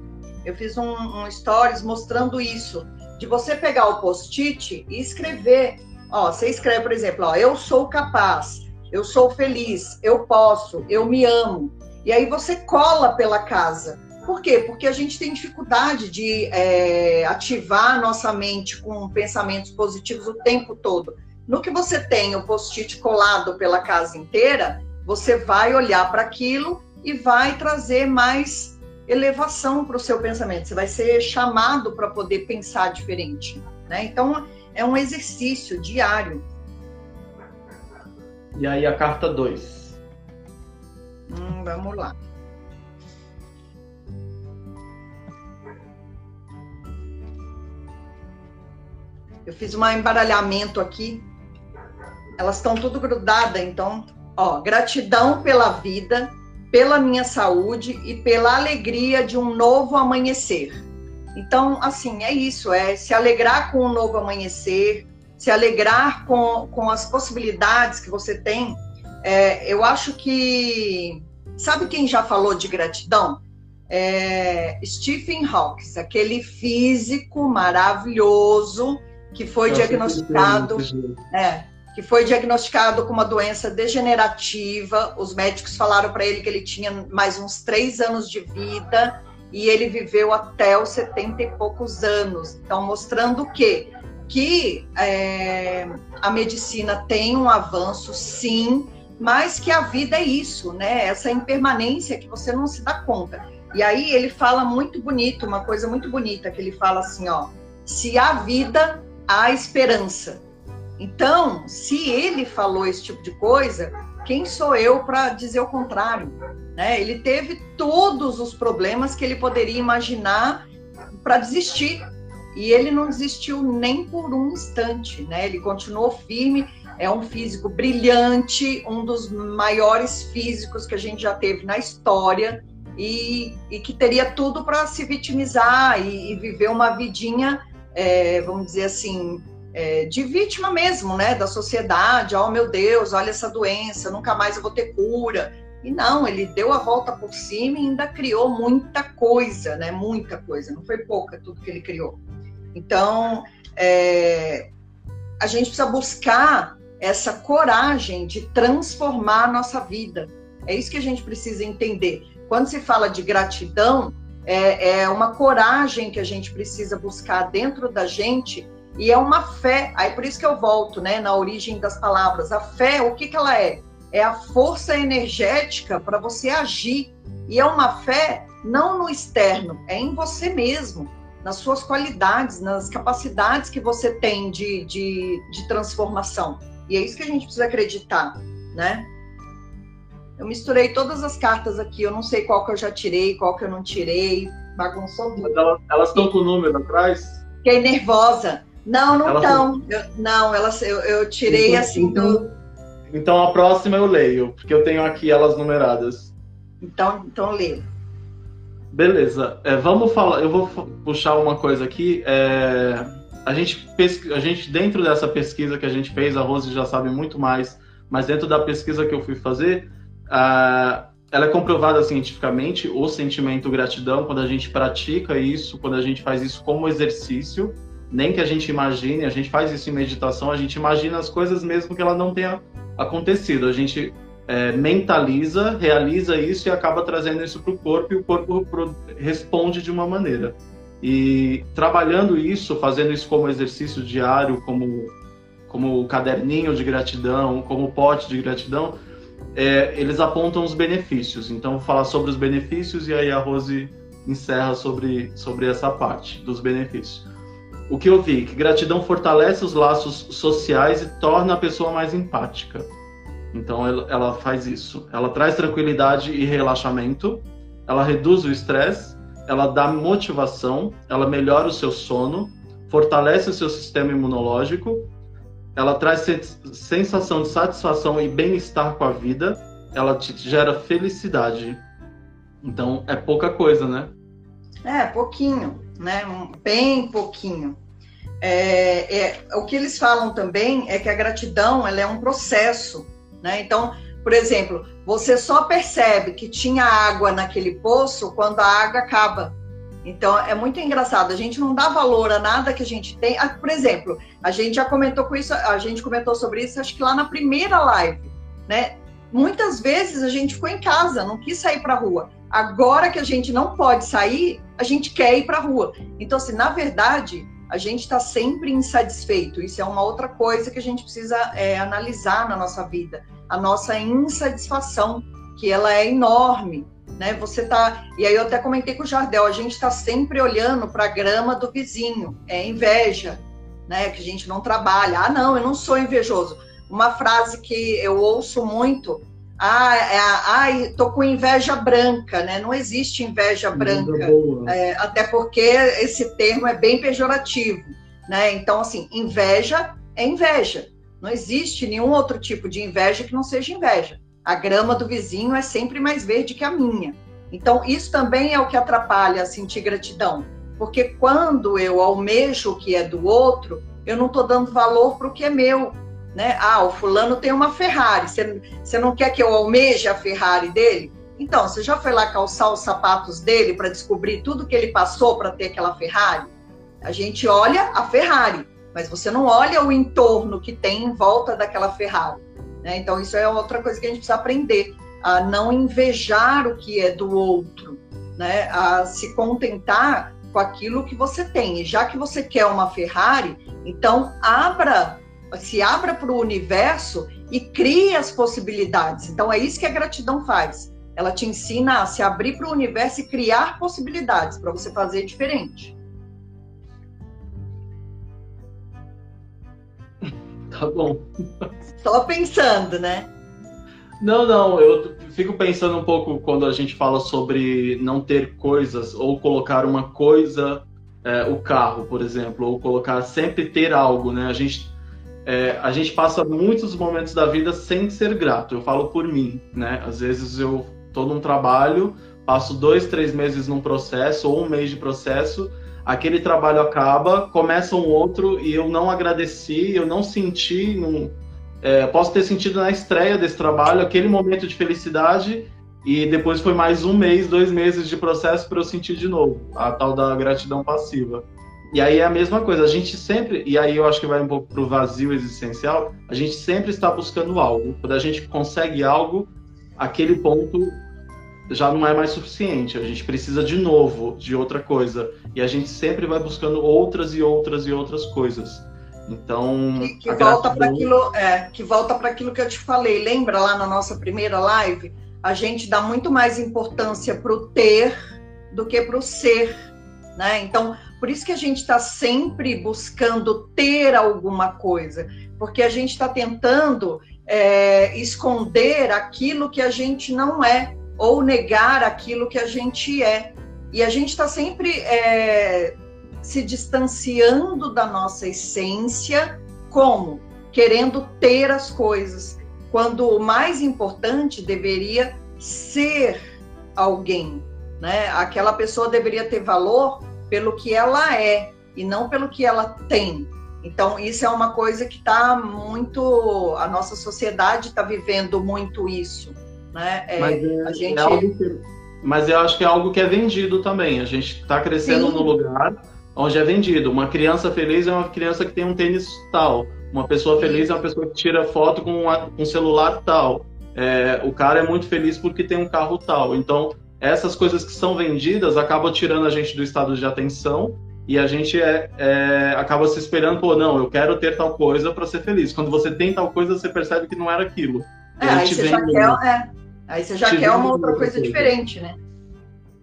eu fiz um, um stories mostrando isso, de você pegar o post-it e escrever. Ó, você escreve, por exemplo, ó, eu sou capaz, eu sou feliz, eu posso, eu me amo. E aí você cola pela casa. Por quê? Porque a gente tem dificuldade de é, ativar a nossa mente com pensamentos positivos o tempo todo. No que você tem o post-it colado pela casa inteira, você vai olhar para aquilo e vai trazer mais elevação para o seu pensamento. Você vai ser chamado para poder pensar diferente. Né? Então, é um exercício diário. E aí a carta 2. Hum, vamos lá. Eu fiz um embaralhamento aqui. Elas estão tudo grudadas, então, ó, gratidão pela vida, pela minha saúde e pela alegria de um novo amanhecer. Então, assim, é isso, é se alegrar com um novo amanhecer, se alegrar com, com as possibilidades que você tem. É, eu acho que. Sabe quem já falou de gratidão? É Stephen Hawking, aquele físico maravilhoso que foi diagnosticado. É, que foi diagnosticado com uma doença degenerativa. Os médicos falaram para ele que ele tinha mais uns três anos de vida e ele viveu até os 70 e poucos anos. Então, mostrando o quê? Que é, a medicina tem um avanço, sim, mas que a vida é isso, né? Essa impermanência que você não se dá conta. E aí ele fala muito bonito, uma coisa muito bonita, que ele fala assim, ó, se há vida, há esperança. Então, se ele falou esse tipo de coisa, quem sou eu para dizer o contrário? Né? Ele teve todos os problemas que ele poderia imaginar para desistir. E ele não desistiu nem por um instante, né? Ele continuou firme, é um físico brilhante, um dos maiores físicos que a gente já teve na história e, e que teria tudo para se vitimizar e, e, viver uma vidinha, é, vamos dizer assim, é, de vítima mesmo, né? Da sociedade. Oh, meu Deus, olha essa doença, nunca mais eu vou ter cura. E não, ele deu a volta por cima e ainda criou muita coisa, né? Muita coisa, não foi pouca tudo que ele criou. Então, é, a gente precisa buscar essa coragem de transformar a nossa vida. É isso que a gente precisa entender. Quando se fala de gratidão, é, é uma coragem que a gente precisa buscar dentro da gente e é uma fé. Aí por isso que eu volto, né, na origem das palavras. A fé, o que, que ela é? É a força energética para você agir. E é uma fé não no externo, é em você mesmo nas suas qualidades, nas capacidades que você tem de, de, de transformação. E é isso que a gente precisa acreditar, né? Eu misturei todas as cartas aqui, eu não sei qual que eu já tirei, qual que eu não tirei, bagunçou tudo. Elas estão com o número atrás? Fiquei nervosa. Não, não estão. Não, elas, eu, eu tirei então, assim do... Então a próxima eu leio, porque eu tenho aqui elas numeradas. Então, então lê. Beleza. É, vamos falar. Eu vou puxar uma coisa aqui. É, a gente, a gente dentro dessa pesquisa que a gente fez, a Rose já sabe muito mais, mas dentro da pesquisa que eu fui fazer, uh, ela é comprovada cientificamente o sentimento gratidão quando a gente pratica isso, quando a gente faz isso como exercício, nem que a gente imagine, a gente faz isso em meditação, a gente imagina as coisas mesmo que ela não tenha acontecido. A gente é, mentaliza, realiza isso e acaba trazendo isso para o corpo e o corpo responde de uma maneira. E trabalhando isso, fazendo isso como exercício diário, como como caderninho de gratidão, como pote de gratidão, é, eles apontam os benefícios. Então, vou falar sobre os benefícios e aí a Rose encerra sobre, sobre essa parte dos benefícios. O que eu vi? Que gratidão fortalece os laços sociais e torna a pessoa mais empática. Então ela, faz isso. Ela traz tranquilidade e relaxamento, ela reduz o estresse, ela dá motivação, ela melhora o seu sono, fortalece o seu sistema imunológico, ela traz sensação de satisfação e bem-estar com a vida, ela te gera felicidade. Então é pouca coisa, né? É, pouquinho, né? Bem pouquinho. É, é, o que eles falam também é que a gratidão ela é um processo né? Então, por exemplo, você só percebe que tinha água naquele poço quando a água acaba. Então, é muito engraçado. A gente não dá valor a nada que a gente tem. Ah, por exemplo, a gente já comentou com isso, a gente comentou sobre isso, acho que lá na primeira live, né? Muitas vezes a gente ficou em casa, não quis sair para a rua. Agora que a gente não pode sair, a gente quer ir para a rua. Então, assim, na verdade, a gente está sempre insatisfeito. Isso é uma outra coisa que a gente precisa é, analisar na nossa vida. A nossa insatisfação, que ela é enorme. Né? Você tá. E aí eu até comentei com o Jardel, a gente está sempre olhando para a grama do vizinho. É inveja, né? Que a gente não trabalha. Ah, não, eu não sou invejoso. Uma frase que eu ouço muito ah, é, ai, tô com inveja branca, né? Não existe inveja branca, é, até porque esse termo é bem pejorativo, né? Então, assim, inveja é inveja. Não existe nenhum outro tipo de inveja que não seja inveja. A grama do vizinho é sempre mais verde que a minha. Então, isso também é o que atrapalha a sentir gratidão. Porque quando eu almejo o que é do outro, eu não estou dando valor para o que é meu né? Ah, o fulano tem uma Ferrari, você, não quer que eu almeje a Ferrari dele? Então, você já foi lá calçar os sapatos dele para descobrir tudo que ele passou para ter aquela Ferrari? A gente olha a Ferrari, mas você não olha o entorno que tem em volta daquela Ferrari. Né? Então, isso é outra coisa que a gente precisa aprender, a não invejar o que é do outro, né? a se contentar com aquilo que você tem. E já que você quer uma Ferrari, então abra se abra para o universo e crie as possibilidades. Então é isso que a gratidão faz. Ela te ensina a se abrir para o universo e criar possibilidades para você fazer diferente. Tá bom. Só pensando, né? Não, não, eu fico pensando um pouco quando a gente fala sobre não ter coisas ou colocar uma coisa, é, o carro, por exemplo, ou colocar sempre ter algo, né? A gente é, a gente passa muitos momentos da vida sem ser grato. Eu falo por mim, né? Às vezes eu estou num trabalho, passo dois, três meses num processo ou um mês de processo, aquele trabalho acaba, começa um outro e eu não agradeci, eu não senti, não, é, posso ter sentido na estreia desse trabalho aquele momento de felicidade e depois foi mais um mês, dois meses de processo para eu sentir de novo a tal da gratidão passiva. E aí é a mesma coisa, a gente sempre, e aí eu acho que vai um pouco para o vazio existencial, a gente sempre está buscando algo. Quando a gente consegue algo, aquele ponto já não é mais suficiente, a gente precisa de novo, de outra coisa. E a gente sempre vai buscando outras e outras e outras coisas. Então. Que, que volta para aquilo, é, que volta para aquilo que eu te falei. Lembra lá na nossa primeira live? A gente dá muito mais importância para o ter do que para o ser. Né? Então, por isso que a gente está sempre buscando ter alguma coisa, porque a gente está tentando é, esconder aquilo que a gente não é, ou negar aquilo que a gente é. E a gente está sempre é, se distanciando da nossa essência, como? Querendo ter as coisas, quando o mais importante deveria ser alguém, né? Aquela pessoa deveria ter valor pelo que ela é e não pelo que ela tem. Então, isso é uma coisa que está muito. A nossa sociedade está vivendo muito isso. Né? É, mas, é, a gente... É que, mas eu acho que é algo que é vendido também. A gente está crescendo Sim. no lugar onde é vendido. Uma criança feliz é uma criança que tem um tênis tal. Uma pessoa feliz é uma pessoa que tira foto com um celular tal. É, o cara é muito feliz porque tem um carro tal. Então, essas coisas que são vendidas acabam tirando a gente do estado de atenção e a gente é, é, acaba se esperando, pô, não, eu quero ter tal coisa para ser feliz. Quando você tem tal coisa, você percebe que não era aquilo. É, aí, você já quer, é, aí você já quer uma outra coisa, coisa diferente, né?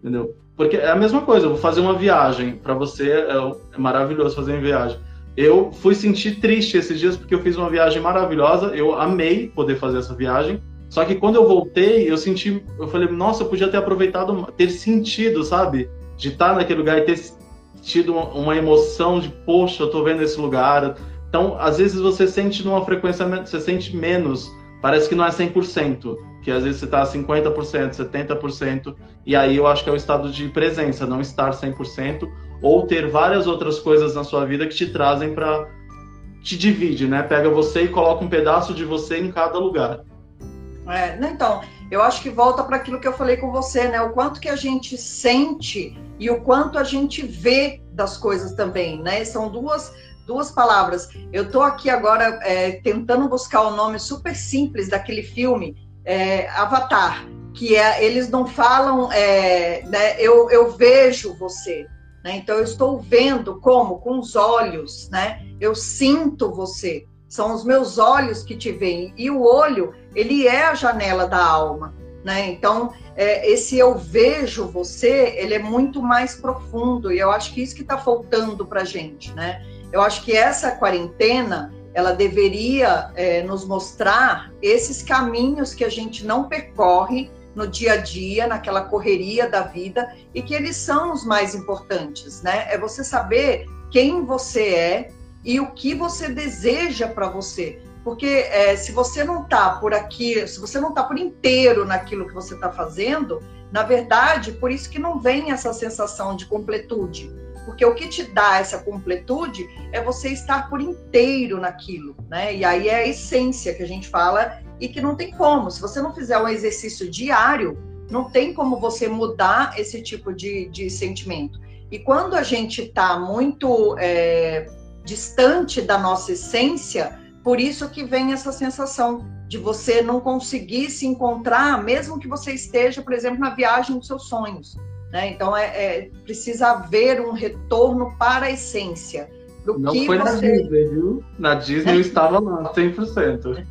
Entendeu? Porque é a mesma coisa, eu vou fazer uma viagem. Para você é, é, maravilhoso fazer uma viagem. Eu fui sentir triste esses dias porque eu fiz uma viagem maravilhosa, eu amei poder fazer essa viagem. Só que quando eu voltei, eu senti, eu falei, nossa, eu podia ter aproveitado, ter sentido, sabe? De estar naquele lugar e ter tido uma emoção de, poxa, eu tô vendo esse lugar. Então, às vezes você sente numa frequência, você sente menos, parece que não é 100%, que às vezes você tá 50%, 70%, e aí eu acho que é o estado de presença, não estar 100%, ou ter várias outras coisas na sua vida que te trazem para te divide, né? Pega você e coloca um pedaço de você em cada lugar. É, então, eu acho que volta para aquilo que eu falei com você, né? O quanto que a gente sente e o quanto a gente vê das coisas também, né? São duas, duas palavras. Eu estou aqui agora é, tentando buscar o nome super simples daquele filme, é, Avatar, que é, eles não falam, é, né? Eu, eu vejo você, né? Então eu estou vendo como com os olhos, né? Eu sinto você são os meus olhos que te veem. E o olho, ele é a janela da alma. Né? Então, é, esse eu vejo você, ele é muito mais profundo. E eu acho que isso que está faltando para gente. Né? Eu acho que essa quarentena, ela deveria é, nos mostrar esses caminhos que a gente não percorre no dia a dia, naquela correria da vida, e que eles são os mais importantes, né? É você saber quem você é, e o que você deseja para você. Porque é, se você não está por aqui, se você não está por inteiro naquilo que você está fazendo, na verdade, por isso que não vem essa sensação de completude. Porque o que te dá essa completude é você estar por inteiro naquilo, né? E aí é a essência que a gente fala e que não tem como. Se você não fizer um exercício diário, não tem como você mudar esse tipo de, de sentimento. E quando a gente está muito é, distante da nossa essência, por isso que vem essa sensação de você não conseguir se encontrar, mesmo que você esteja, por exemplo, na viagem dos seus sonhos. Né? Então, é, é, precisa haver um retorno para a essência. Do não que foi você... na Disney, viu? Na Disney eu estava lá, 100%.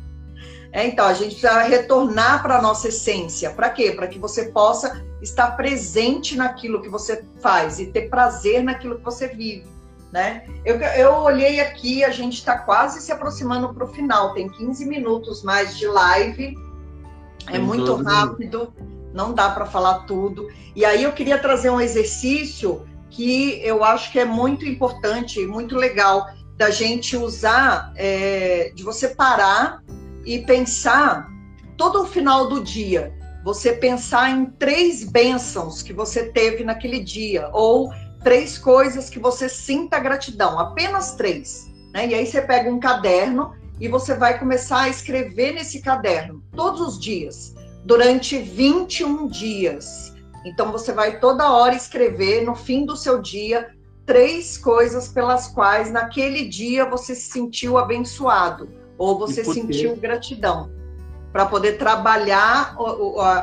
É, então, a gente precisa retornar para a nossa essência. Para quê? Para que você possa estar presente naquilo que você faz e ter prazer naquilo que você vive né? Eu, eu olhei aqui, a gente está quase se aproximando para o final, tem 15 minutos mais de live, é muito rápido, não dá para falar tudo. E aí eu queria trazer um exercício que eu acho que é muito importante, muito legal da gente usar, é, de você parar e pensar todo o final do dia, você pensar em três bênçãos que você teve naquele dia, ou três coisas que você sinta gratidão, apenas três. Né? E aí você pega um caderno e você vai começar a escrever nesse caderno todos os dias, durante 21 dias. Então você vai toda hora escrever no fim do seu dia três coisas pelas quais naquele dia você se sentiu abençoado ou você sentiu gratidão para poder trabalhar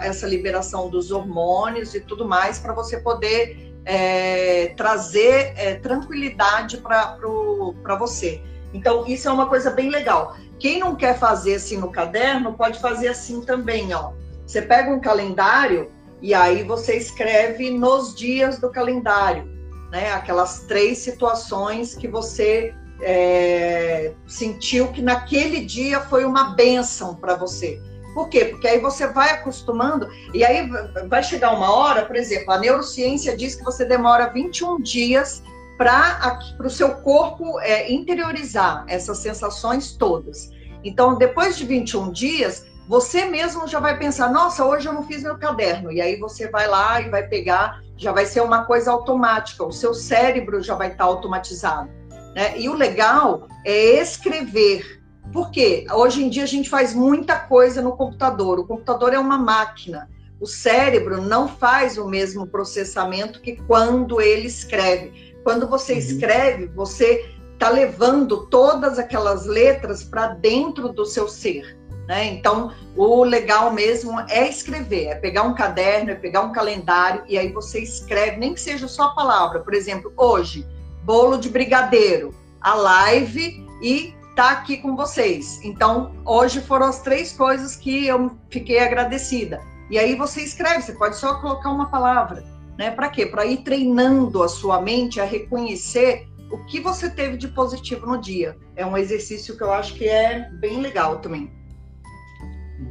essa liberação dos hormônios e tudo mais para você poder é, trazer é, tranquilidade para você. Então, isso é uma coisa bem legal. Quem não quer fazer assim no caderno, pode fazer assim também, ó. Você pega um calendário e aí você escreve nos dias do calendário, né? Aquelas três situações que você é, sentiu que naquele dia foi uma benção para você. Por quê? Porque aí você vai acostumando, e aí vai chegar uma hora, por exemplo, a neurociência diz que você demora 21 dias para o seu corpo é, interiorizar essas sensações todas. Então, depois de 21 dias, você mesmo já vai pensar: nossa, hoje eu não fiz meu caderno. E aí você vai lá e vai pegar, já vai ser uma coisa automática, o seu cérebro já vai estar automatizado. Né? E o legal é escrever. Porque hoje em dia a gente faz muita coisa no computador. O computador é uma máquina. O cérebro não faz o mesmo processamento que quando ele escreve. Quando você uhum. escreve, você está levando todas aquelas letras para dentro do seu ser. Né? Então, o legal mesmo é escrever, é pegar um caderno, é pegar um calendário e aí você escreve, nem que seja só a palavra. Por exemplo, hoje, bolo de brigadeiro, a live e tá aqui com vocês. Então, hoje foram as três coisas que eu fiquei agradecida. E aí você escreve, você pode só colocar uma palavra, né? Para quê? Para ir treinando a sua mente a reconhecer o que você teve de positivo no dia. É um exercício que eu acho que é bem legal também.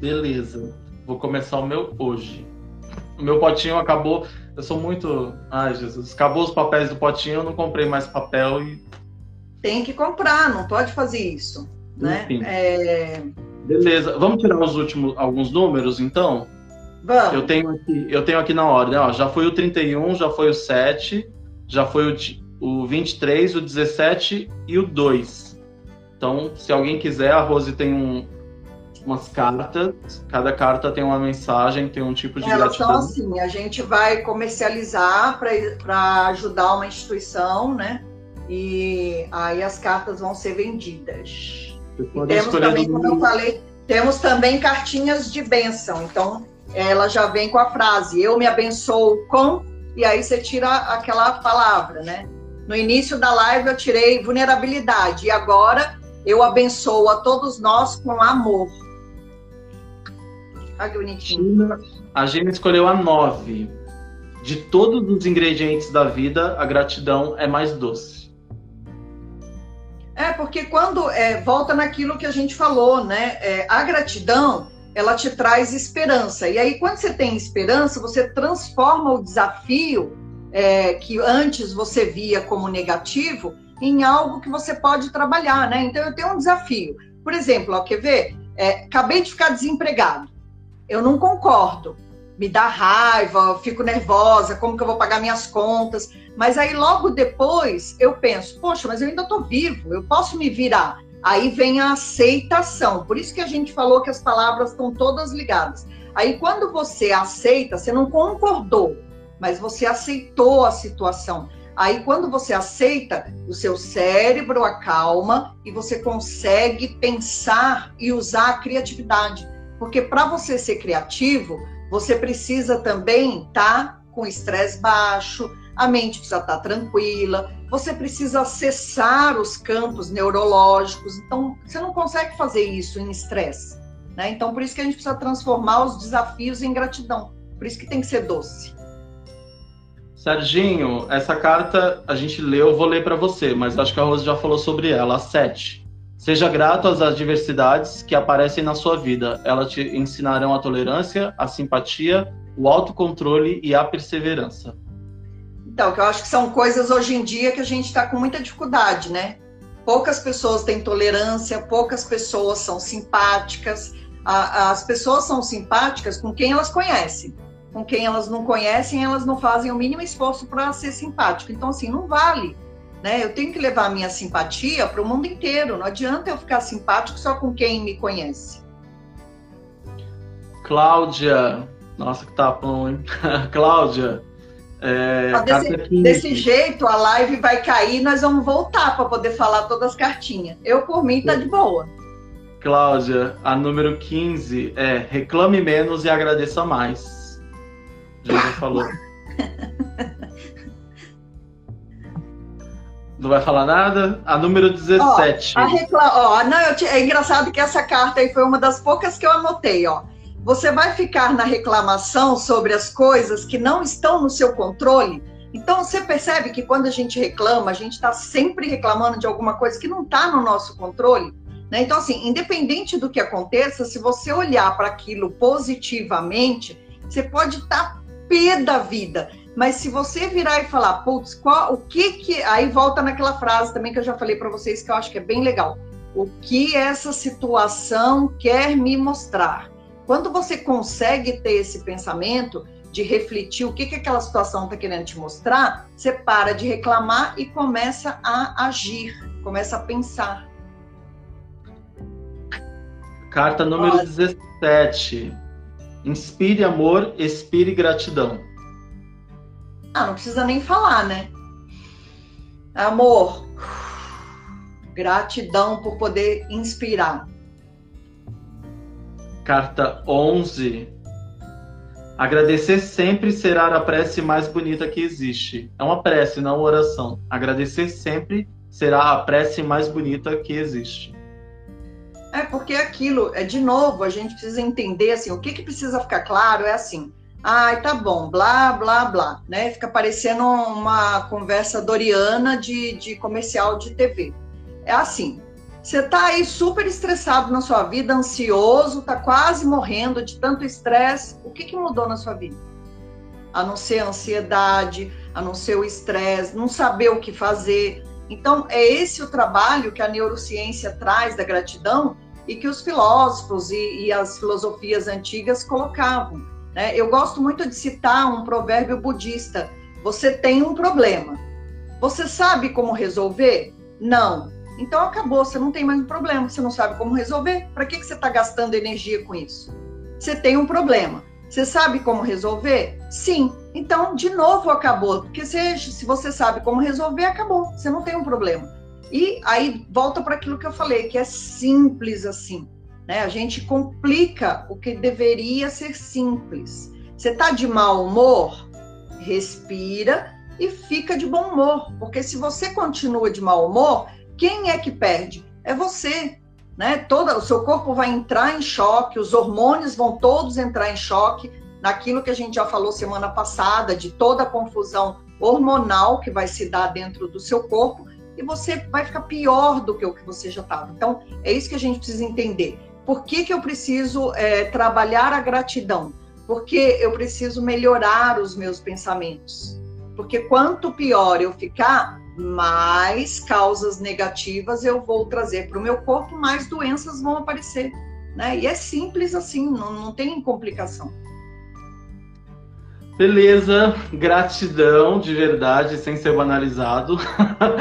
Beleza. Vou começar o meu hoje. O meu potinho acabou. Eu sou muito. Ai, Jesus. Acabou os papéis do potinho, eu não comprei mais papel e. Tem que comprar, não pode fazer isso. Né? É... Beleza. Vamos tirar os últimos alguns números, então? Vamos. Eu tenho aqui, eu tenho aqui na ordem, ó. Já foi o 31, já foi o 7, já foi o, o 23, o 17 e o 2. Então, se alguém quiser, a Rose tem um, umas cartas, cada carta tem uma mensagem, tem um tipo de Elas gratidão. São assim, a gente vai comercializar para ajudar uma instituição, né? E aí as cartas vão ser vendidas. temos também, como eu falei, temos também cartinhas de bênção. Então, ela já vem com a frase, eu me abençoo com, e aí você tira aquela palavra, né? No início da live eu tirei vulnerabilidade, e agora eu abençoo a todos nós com amor. Olha que bonitinho. A Gina escolheu a nove. De todos os ingredientes da vida, a gratidão é mais doce. É, porque quando é, volta naquilo que a gente falou, né? É, a gratidão ela te traz esperança. E aí, quando você tem esperança, você transforma o desafio é, que antes você via como negativo em algo que você pode trabalhar, né? Então, eu tenho um desafio. Por exemplo, ó, quer ver? É, acabei de ficar desempregado eu não concordo. Me dá raiva, fico nervosa, como que eu vou pagar minhas contas? Mas aí logo depois eu penso, poxa, mas eu ainda estou vivo, eu posso me virar. Aí vem a aceitação. Por isso que a gente falou que as palavras estão todas ligadas. Aí quando você aceita, você não concordou, mas você aceitou a situação. Aí, quando você aceita, o seu cérebro acalma e você consegue pensar e usar a criatividade. Porque para você ser criativo, você precisa também estar tá com estresse baixo, a mente precisa estar tá tranquila, você precisa acessar os campos neurológicos. Então, você não consegue fazer isso em estresse. Né? Então, por isso que a gente precisa transformar os desafios em gratidão. Por isso que tem que ser doce. Serginho, essa carta a gente leu, vou ler para você, mas acho que a Rose já falou sobre ela, a 7. Seja grato às adversidades que aparecem na sua vida. Elas te ensinarão a tolerância, a simpatia, o autocontrole e a perseverança. Então, que eu acho que são coisas hoje em dia que a gente está com muita dificuldade, né? Poucas pessoas têm tolerância, poucas pessoas são simpáticas. as pessoas são simpáticas com quem elas conhecem. Com quem elas não conhecem, elas não fazem o mínimo esforço para ser simpático. Então, assim, não vale né? Eu tenho que levar a minha simpatia para o mundo inteiro. Não adianta eu ficar simpático só com quem me conhece. Cláudia, nossa que tapão, hein? Cláudia, é, desse, desse, jeito a live vai cair, nós vamos voltar para poder falar todas as cartinhas. Eu, por mim, tá de boa. Cláudia, a número 15 é reclame menos e agradeça mais. Já falou. Não vai falar nada? A número 17. Ó, a recla... ó, não, eu... É engraçado que essa carta aí foi uma das poucas que eu anotei, ó. Você vai ficar na reclamação sobre as coisas que não estão no seu controle? Então, você percebe que quando a gente reclama, a gente está sempre reclamando de alguma coisa que não está no nosso controle? Né? Então, assim, independente do que aconteça, se você olhar para aquilo positivamente, você pode estar tá pé da vida. Mas se você virar e falar, putz, qual, o que que. Aí volta naquela frase também que eu já falei para vocês, que eu acho que é bem legal. O que essa situação quer me mostrar? Quando você consegue ter esse pensamento de refletir o que, que aquela situação está querendo te mostrar, você para de reclamar e começa a agir, começa a pensar. Carta número Olha. 17. Inspire amor, expire gratidão. Ah, não precisa nem falar, né? Amor, gratidão por poder inspirar. Carta 11. Agradecer sempre será a prece mais bonita que existe. É uma prece, não uma oração. Agradecer sempre será a prece mais bonita que existe. É porque aquilo, é de novo, a gente precisa entender assim, o que que precisa ficar claro é assim. Ai, tá bom, blá, blá, blá, né? Fica parecendo uma conversa doriana de, de comercial de TV. É assim, você está aí super estressado na sua vida, ansioso, está quase morrendo de tanto estresse. O que, que mudou na sua vida? A não ser a ansiedade, a não ser o estresse, não saber o que fazer. Então, é esse o trabalho que a neurociência traz da gratidão e que os filósofos e, e as filosofias antigas colocavam. Né? Eu gosto muito de citar um provérbio budista: Você tem um problema. Você sabe como resolver? Não. Então acabou, você não tem mais um problema, você não sabe como resolver. Para que, que você está gastando energia com isso? Você tem um problema. Você sabe como resolver? Sim. Então, de novo, acabou. Porque se, se você sabe como resolver, acabou. Você não tem um problema. E aí volta para aquilo que eu falei, que é simples assim. Né? A gente complica o que deveria ser simples. Você está de mau humor? Respira e fica de bom humor. Porque se você continua de mau humor, quem é que perde? É você. Né? Todo, o seu corpo vai entrar em choque, os hormônios vão todos entrar em choque, naquilo que a gente já falou semana passada, de toda a confusão hormonal que vai se dar dentro do seu corpo, e você vai ficar pior do que o que você já estava. Então, é isso que a gente precisa entender. Por que, que eu preciso é, trabalhar a gratidão? Porque eu preciso melhorar os meus pensamentos. Porque quanto pior eu ficar, mais causas negativas eu vou trazer para o meu corpo, mais doenças vão aparecer. Né? E é simples assim, não, não tem complicação. Beleza, gratidão de verdade, sem ser banalizado,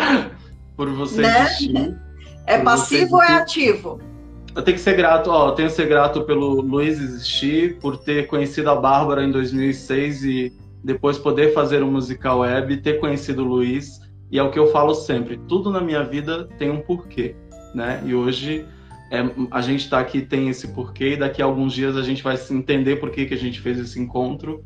por você né? É passivo ou é ativo? Eu tenho que ser grato, ó, eu tenho que ser grato pelo Luiz existir, por ter conhecido a Bárbara em 2006 e depois poder fazer um musical web, ter conhecido o Luiz e é o que eu falo sempre: tudo na minha vida tem um porquê, né? E hoje é, a gente está aqui tem esse porquê, e daqui a alguns dias a gente vai entender por que, que a gente fez esse encontro.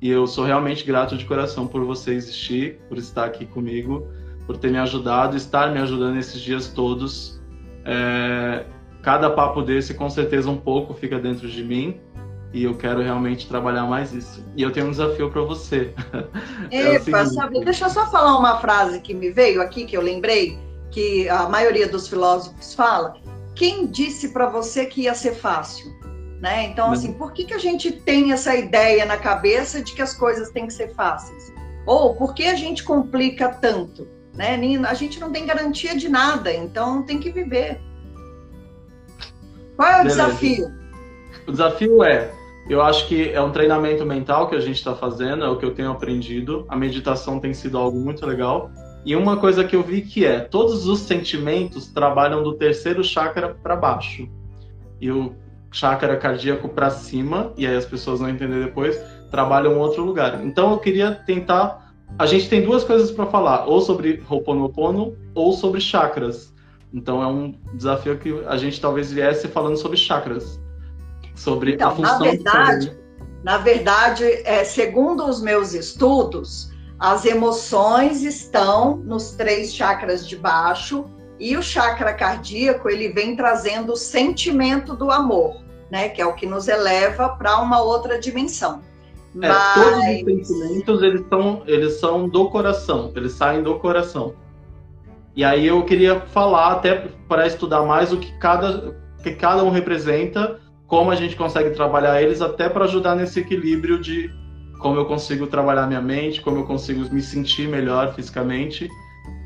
E eu sou realmente grato de coração por você existir, por estar aqui comigo, por ter me ajudado, estar me ajudando esses dias todos. É, cada papo desse, com certeza, um pouco fica dentro de mim e eu quero realmente trabalhar mais isso. E eu tenho um desafio para você. é sabe, deixa eu só falar uma frase que me veio aqui, que eu lembrei, que a maioria dos filósofos fala. Quem disse para você que ia ser fácil? Né? Então, assim, por que, que a gente tem essa ideia na cabeça de que as coisas têm que ser fáceis? Ou por que a gente complica tanto? Né? A gente não tem garantia de nada, então tem que viver. Qual é o Beleza. desafio? O desafio é eu acho que é um treinamento mental que a gente está fazendo, é o que eu tenho aprendido. A meditação tem sido algo muito legal. E uma coisa que eu vi que é, todos os sentimentos trabalham do terceiro chakra para baixo. E o chakra cardíaco para cima, e aí as pessoas vão entender depois, trabalham em outro lugar. Então eu queria tentar. A gente tem duas coisas para falar, ou sobre Ho'oponopono ou sobre chakras. Então é um desafio que a gente talvez viesse falando sobre chakras sobre então, a função. Na verdade, na verdade é, segundo os meus estudos, as emoções estão nos três chakras de baixo e o chakra cardíaco ele vem trazendo o sentimento do amor, né? Que é o que nos eleva para uma outra dimensão. É, Mas... Todos os sentimentos eles são, eles são do coração, eles saem do coração. E aí eu queria falar até para estudar mais o que cada, que cada um representa como a gente consegue trabalhar eles até para ajudar nesse equilíbrio de como eu consigo trabalhar minha mente, como eu consigo me sentir melhor fisicamente.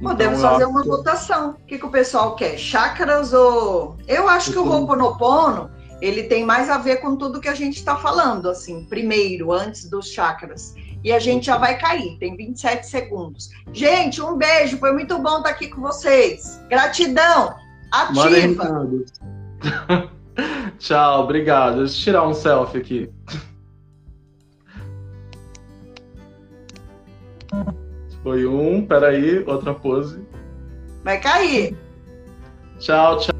Podemos então, fazer uma votação. O que, que o pessoal quer? Chakras ou. Eu acho que o Ho'oponopono ele tem mais a ver com tudo que a gente está falando, assim, primeiro, antes dos chakras. E a gente já vai cair, tem 27 segundos. Gente, um beijo, foi muito bom estar aqui com vocês. Gratidão, ativa. Tchau, obrigado. Deixa eu tirar um selfie aqui. Foi um, peraí, outra pose. Vai cair. Tchau, tchau.